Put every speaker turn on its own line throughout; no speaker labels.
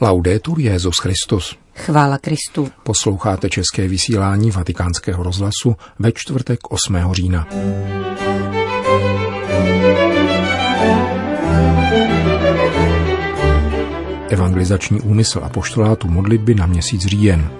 Laudetur Jezus Christus.
Chvála Kristu.
Posloucháte české vysílání Vatikánského rozhlasu ve čtvrtek 8. října. Evangelizační úmysl a poštolátu modlitby na měsíc říjen.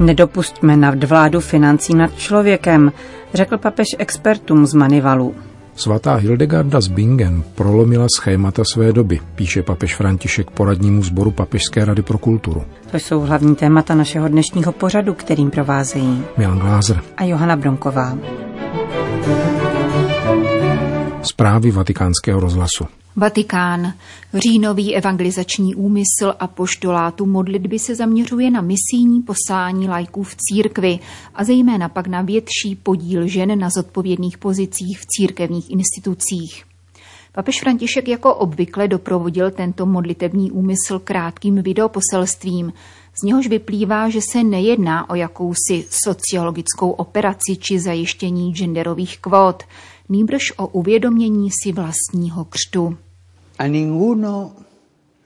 Nedopustme nadvládu financí nad člověkem, řekl papež expertům z Manivalu.
Svatá Hildegarda z Bingen prolomila schémata své doby, píše papež František poradnímu sboru Papežské rady pro kulturu.
To jsou hlavní témata našeho dnešního pořadu, kterým provázejí
Milan Glázer
a Johana Bronková.
Zprávy vatikánského rozhlasu.
Vatikán. Říjnový evangelizační úmysl a poštolátu modlitby se zaměřuje na misijní poslání lajků v církvi a zejména pak na větší podíl žen na zodpovědných pozicích v církevních institucích. Papež František jako obvykle doprovodil tento modlitební úmysl krátkým videoposelstvím, z něhož vyplývá, že se nejedná o jakousi sociologickou operaci či zajištění genderových kvót, nýbrž o uvědomění si vlastního křtu.
A ninguno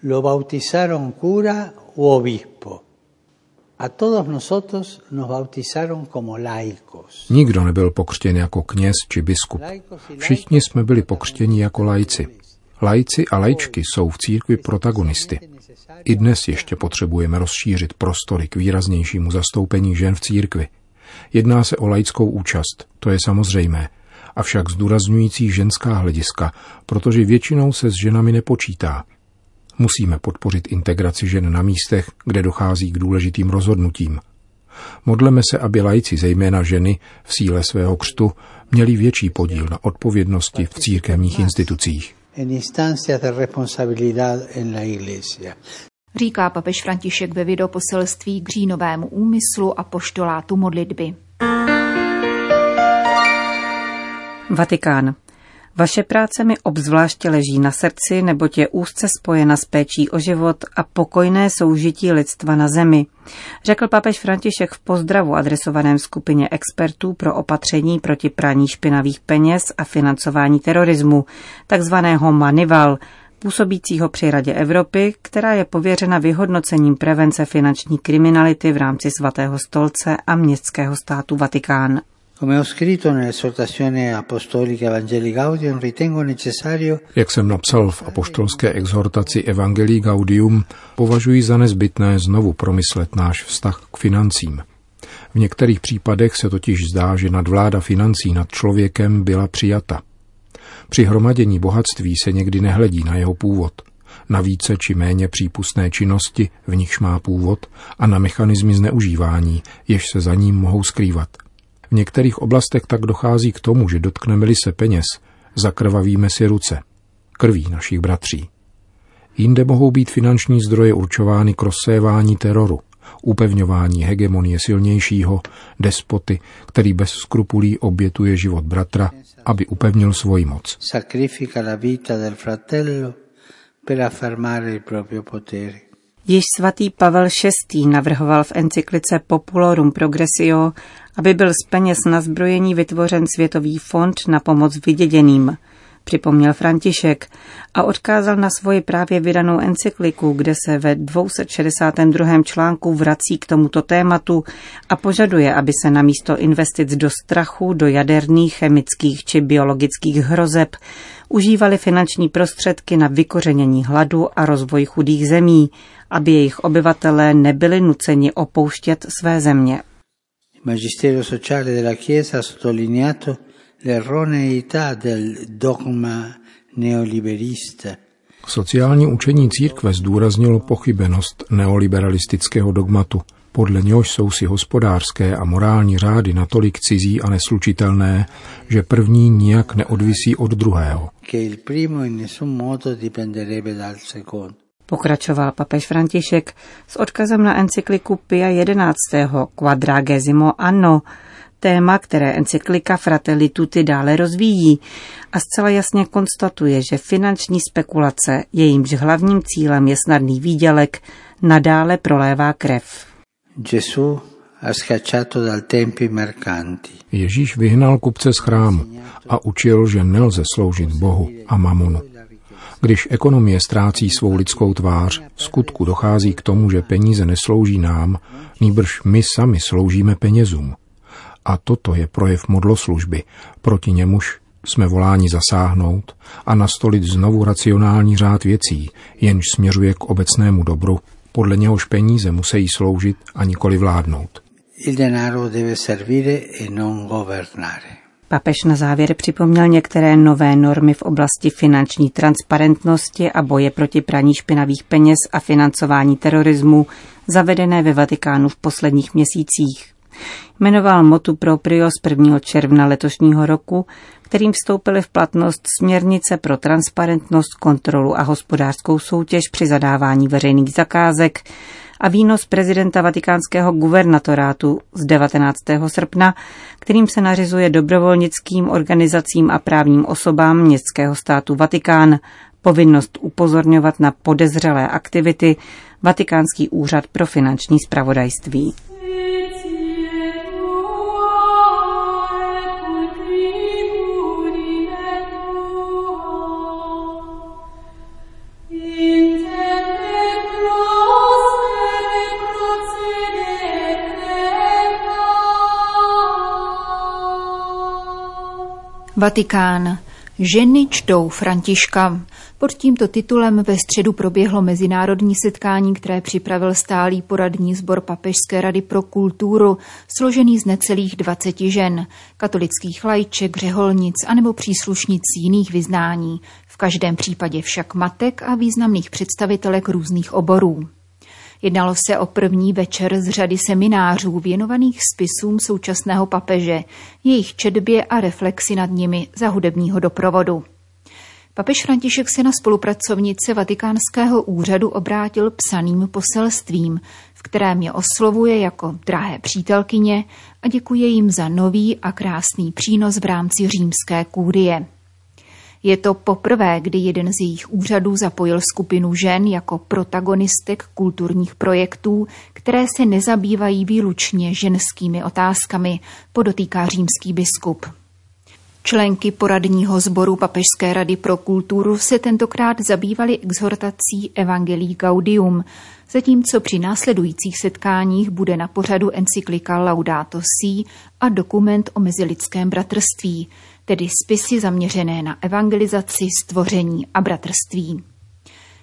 lo bautizaron cura u obispo. A todos nosotros nos bautizaron como laicos.
Nikdo nebyl pokřtěn jako kněz či biskup. Všichni jsme byli pokřtěni jako lajci. Lajci a lajčky jsou v církvi protagonisty. I dnes ještě potřebujeme rozšířit prostory k výraznějšímu zastoupení žen v církvi. Jedná se o laickou účast, to je samozřejmé, avšak zdůrazňující ženská hlediska, protože většinou se s ženami nepočítá. Musíme podpořit integraci žen na místech, kde dochází k důležitým rozhodnutím. Modleme se, aby lajci, zejména ženy, v síle svého křtu, měli větší podíl na odpovědnosti v církevních institucích.
Říká papež František ve videoposelství k říjnovému úmyslu a poštolátu modlitby.
Vatikán. Vaše práce mi obzvláště leží na srdci, neboť je úzce spojena s péčí o život a pokojné soužití lidstva na zemi, řekl papež František v pozdravu adresovaném skupině expertů pro opatření proti praní špinavých peněz a financování terorismu, takzvaného Manival, působícího při Radě Evropy, která je pověřena vyhodnocením prevence finanční kriminality v rámci svatého stolce a městského státu Vatikán.
Jak jsem napsal v apoštolské exhortaci Evangelii Gaudium, považuji za nezbytné znovu promyslet náš vztah k financím. V některých případech se totiž zdá, že nadvláda financí nad člověkem byla přijata. Při hromadění bohatství se někdy nehledí na jeho původ, na více či méně přípustné činnosti, v nichž má původ, a na mechanizmy zneužívání, jež se za ním mohou skrývat. V některých oblastech tak dochází k tomu, že dotkneme-li se peněz, zakrvavíme si ruce, krví našich bratří. Jinde mohou být finanční zdroje určovány k rozsévání teroru, upevňování hegemonie silnějšího, despoty, který bez skrupulí obětuje život bratra, aby upevnil svoji moc.
Již svatý Pavel VI. navrhoval v encyklice Populorum Progressio, aby byl z peněz na zbrojení vytvořen Světový fond na pomoc vyděděným, připomněl František a odkázal na svoji právě vydanou encykliku, kde se ve 262. článku vrací k tomuto tématu a požaduje, aby se na místo investic do strachu, do jaderných, chemických či biologických hrozeb užívaly finanční prostředky na vykořenění hladu a rozvoj chudých zemí, aby jejich obyvatelé nebyli nuceni opouštět své země.
Magisterio sociale della Chiesa ha sottolineato l'erroneità del dogma neoliberista.
Sociální učení církve zdůraznilo pochybenost neoliberalistického dogmatu, podle něhož jsou si hospodářské a morální řády natolik cizí a neslučitelné, že první nijak neodvisí od druhého.
Pokračoval papež František s odkazem na encykliku Pia 11. Quadragesimo anno, téma, které encyklika Fratelli Tutti dále rozvíjí a zcela jasně konstatuje, že finanční spekulace, jejímž hlavním cílem je snadný výdělek, nadále prolévá krev.
Ježíš vyhnal kupce z chrámu a učil, že nelze sloužit Bohu a mamonu. Když ekonomie ztrácí svou lidskou tvář, v skutku dochází k tomu, že peníze neslouží nám, nýbrž my sami sloužíme penězům. A toto je projev modloslužby, proti němuž jsme voláni zasáhnout a nastolit znovu racionální řád věcí, jenž směřuje k obecnému dobru, podle něhož peníze musí sloužit a nikoli vládnout. Il denaro deve servire e non
governare. Papež na závěr připomněl některé nové normy v oblasti finanční transparentnosti a boje proti praní špinavých peněz a financování terorismu, zavedené ve Vatikánu v posledních měsících. Jmenoval motu proprio z 1. června letošního roku, kterým vstoupily v platnost směrnice pro transparentnost, kontrolu a hospodářskou soutěž při zadávání veřejných zakázek, a výnos prezidenta vatikánského guvernatorátu z 19. srpna, kterým se nařizuje dobrovolnickým organizacím a právním osobám městského státu Vatikán povinnost upozorňovat na podezřelé aktivity Vatikánský úřad pro finanční spravodajství.
Vatikán. Ženy čtou Františka. Pod tímto titulem ve středu proběhlo mezinárodní setkání, které připravil stálý poradní sbor Papežské rady pro kulturu, složený z necelých 20 žen, katolických lajček, řeholnic anebo příslušnic jiných vyznání, v každém případě však matek a významných představitelek různých oborů. Jednalo se o první večer z řady seminářů věnovaných spisům současného papeže, jejich četbě a reflexi nad nimi za hudebního doprovodu. Papež František se na spolupracovnice Vatikánského úřadu obrátil psaným poselstvím, v kterém je oslovuje jako drahé přítelkyně a děkuje jim za nový a krásný přínos v rámci římské kůrie. Je to poprvé, kdy jeden z jejich úřadů zapojil skupinu žen jako protagonistek kulturních projektů, které se nezabývají výlučně ženskými otázkami, podotýká římský biskup. Členky poradního sboru Papežské rady pro kulturu se tentokrát zabývaly exhortací Evangelii Gaudium, zatímco při následujících setkáních bude na pořadu encyklika Laudato Si a dokument o mezilidském bratrství – tedy spisy zaměřené na evangelizaci, stvoření a bratrství.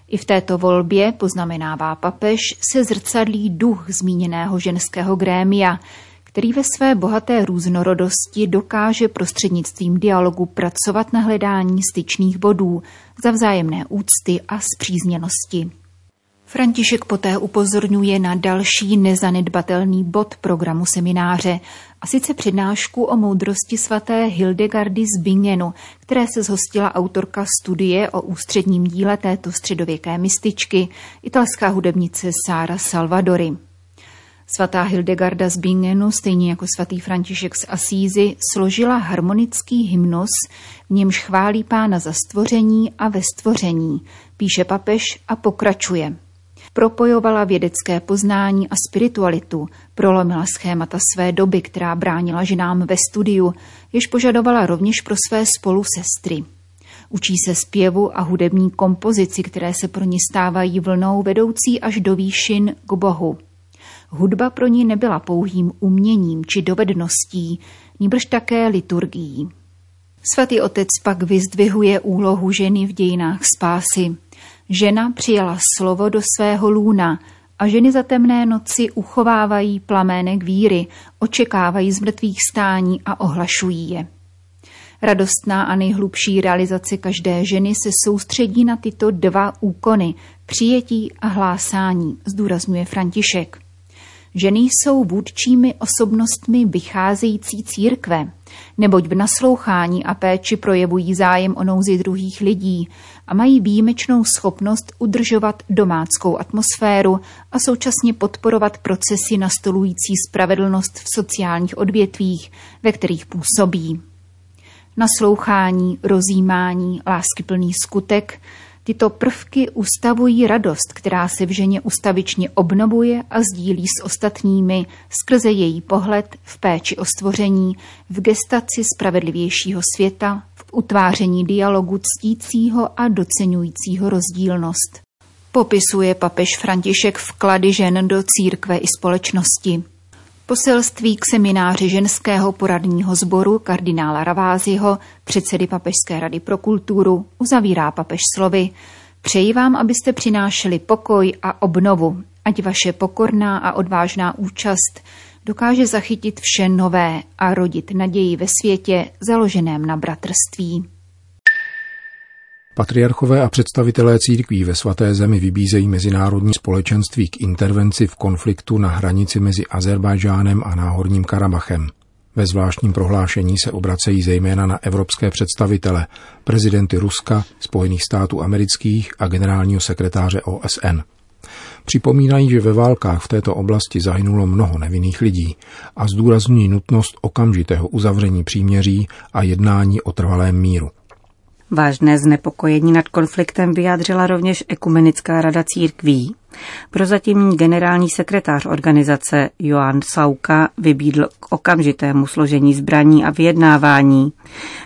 I v této volbě, poznamenává papež, se zrcadlí duch zmíněného ženského grémia, který ve své bohaté různorodosti dokáže prostřednictvím dialogu pracovat na hledání styčných bodů za vzájemné úcty a zpřízněnosti. František poté upozorňuje na další nezanedbatelný bod programu semináře, a sice přednášku o moudrosti svaté Hildegardy z Bingenu, které se zhostila autorka studie o ústředním díle této středověké mističky, italská hudebnice Sára Salvadory. Svatá Hildegarda z Bingenu, stejně jako svatý František z Asízy, složila harmonický hymnos, v němž chválí pána za stvoření a ve stvoření, píše papež a pokračuje – Propojovala vědecké poznání a spiritualitu, prolomila schémata své doby, která bránila ženám ve studiu, jež požadovala rovněž pro své spolusestry. Učí se zpěvu a hudební kompozici, které se pro ní stávají vlnou vedoucí až do výšin k Bohu. Hudba pro ní nebyla pouhým uměním či dovedností, níbrž také liturgií. Svatý otec pak vyzdvihuje úlohu ženy v dějinách spásy. Žena přijala slovo do svého lůna a ženy za temné noci uchovávají plamének víry, očekávají z mrtvých stání a ohlašují je. Radostná a nejhlubší realizace každé ženy se soustředí na tyto dva úkony, přijetí a hlásání, zdůrazňuje František. Ženy jsou vůdčími osobnostmi vycházející církve, neboť v naslouchání a péči projevují zájem o nouzi druhých lidí a mají výjimečnou schopnost udržovat domáckou atmosféru a současně podporovat procesy nastolující spravedlnost v sociálních odvětvích, ve kterých působí. Naslouchání, rozjímání, láskyplný skutek – Tyto prvky ustavují radost, která se v ženě ustavičně obnovuje a sdílí s ostatními skrze její pohled v péči o stvoření, v gestaci spravedlivějšího světa, v utváření dialogu ctícího a docenujícího rozdílnost. Popisuje papež František vklady žen do církve i společnosti. Poselství k semináři ženského poradního sboru kardinála Raváziho, předsedy Papežské rady pro kulturu, uzavírá papež slovy. Přeji vám, abyste přinášeli pokoj a obnovu, ať vaše pokorná a odvážná účast dokáže zachytit vše nové a rodit naději ve světě založeném na bratrství.
Patriarchové a představitelé církví ve svaté zemi vybízejí mezinárodní společenství k intervenci v konfliktu na hranici mezi Azerbajdžánem a Náhorním Karabachem. Ve zvláštním prohlášení se obracejí zejména na evropské představitele, prezidenty Ruska, Spojených států amerických a generálního sekretáře OSN. Připomínají, že ve válkách v této oblasti zahynulo mnoho nevinných lidí a zdůrazňují nutnost okamžitého uzavření příměří a jednání o trvalém míru.
Vážné znepokojení nad konfliktem vyjádřila rovněž Ekumenická rada církví. Prozatímní generální sekretář organizace Joan Sauka vybídl k okamžitému složení zbraní a vyjednávání.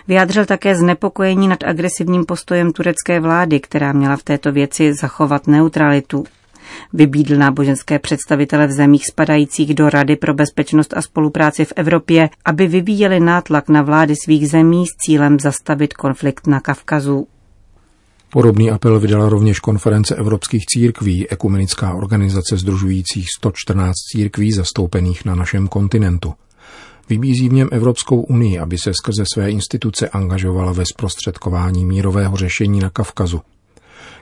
Vyjádřil také znepokojení nad agresivním postojem turecké vlády, která měla v této věci zachovat neutralitu. Vybídl náboženské představitele v zemích spadajících do Rady pro bezpečnost a spolupráci v Evropě, aby vyvíjeli nátlak na vlády svých zemí s cílem zastavit konflikt na Kavkazu.
Podobný apel vydala rovněž konference evropských církví, ekumenická organizace združujících 114 církví zastoupených na našem kontinentu. Vybízí v něm Evropskou unii, aby se skrze své instituce angažovala ve zprostředkování mírového řešení na Kavkazu.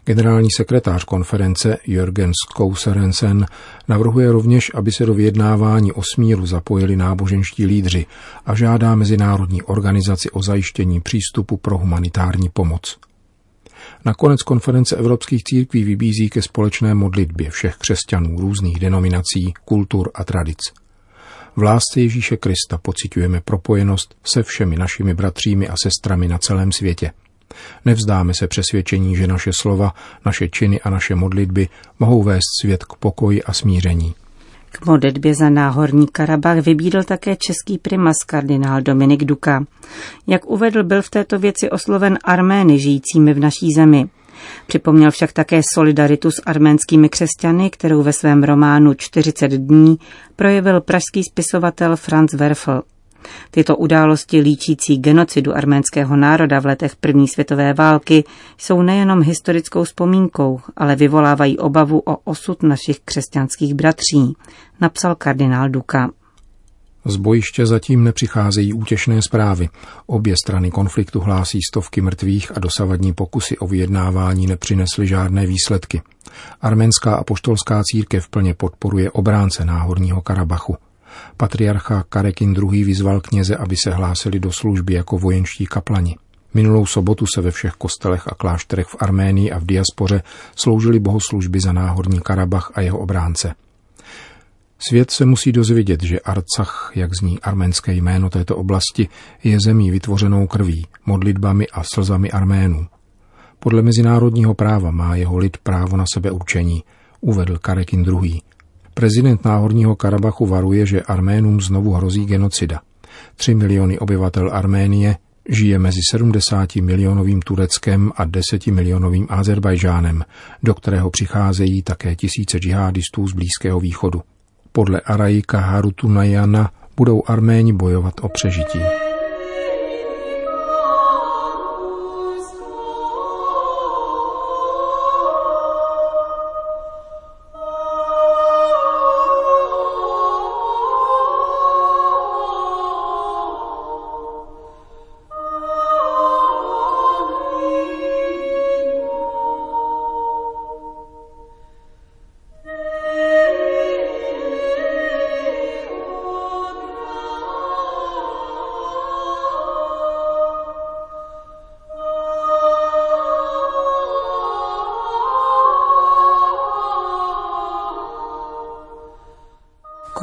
Generální sekretář konference Jürgen Skouserensen navrhuje rovněž, aby se do vyjednávání o smíru zapojili náboženští lídři a žádá mezinárodní organizaci o zajištění přístupu pro humanitární pomoc. Nakonec konference evropských církví vybízí ke společné modlitbě všech křesťanů různých denominací, kultur a tradic. V lásce Ježíše Krista pocitujeme propojenost se všemi našimi bratřími a sestrami na celém světě – Nevzdáme se přesvědčení, že naše slova, naše činy a naše modlitby mohou vést svět k pokoji a smíření.
K modlitbě za náhorní Karabach vybídl také český primas kardinál Dominik Duka. Jak uvedl, byl v této věci osloven Armény žijícími v naší zemi. Připomněl však také solidaritu s arménskými křesťany, kterou ve svém románu 40 dní projevil pražský spisovatel Franz Werfel. Tyto události líčící genocidu arménského národa v letech první světové války jsou nejenom historickou vzpomínkou, ale vyvolávají obavu o osud našich křesťanských bratří, napsal kardinál Duka.
Z bojiště zatím nepřicházejí útěšné zprávy. Obě strany konfliktu hlásí stovky mrtvých a dosavadní pokusy o vyjednávání nepřinesly žádné výsledky. Arménská apoštolská církev plně podporuje obránce náhorního Karabachu. Patriarcha Karekin II. vyzval kněze, aby se hlásili do služby jako vojenští kaplani. Minulou sobotu se ve všech kostelech a klášterech v Arménii a v diaspoře sloužili bohoslužby za náhorní Karabach a jeho obránce. Svět se musí dozvědět, že Arcach, jak zní arménské jméno této oblasti, je zemí vytvořenou krví, modlitbami a slzami Arménů. Podle mezinárodního práva má jeho lid právo na sebe určení, uvedl Karekin II. Prezident Náhorního Karabachu varuje, že Arménům znovu hrozí genocida. Tři miliony obyvatel Arménie žije mezi 70 milionovým Tureckem a 10 milionovým Azerbajžánem, do kterého přicházejí také tisíce džihadistů z Blízkého východu. Podle Araika Harutunajana budou Arméni bojovat o přežití.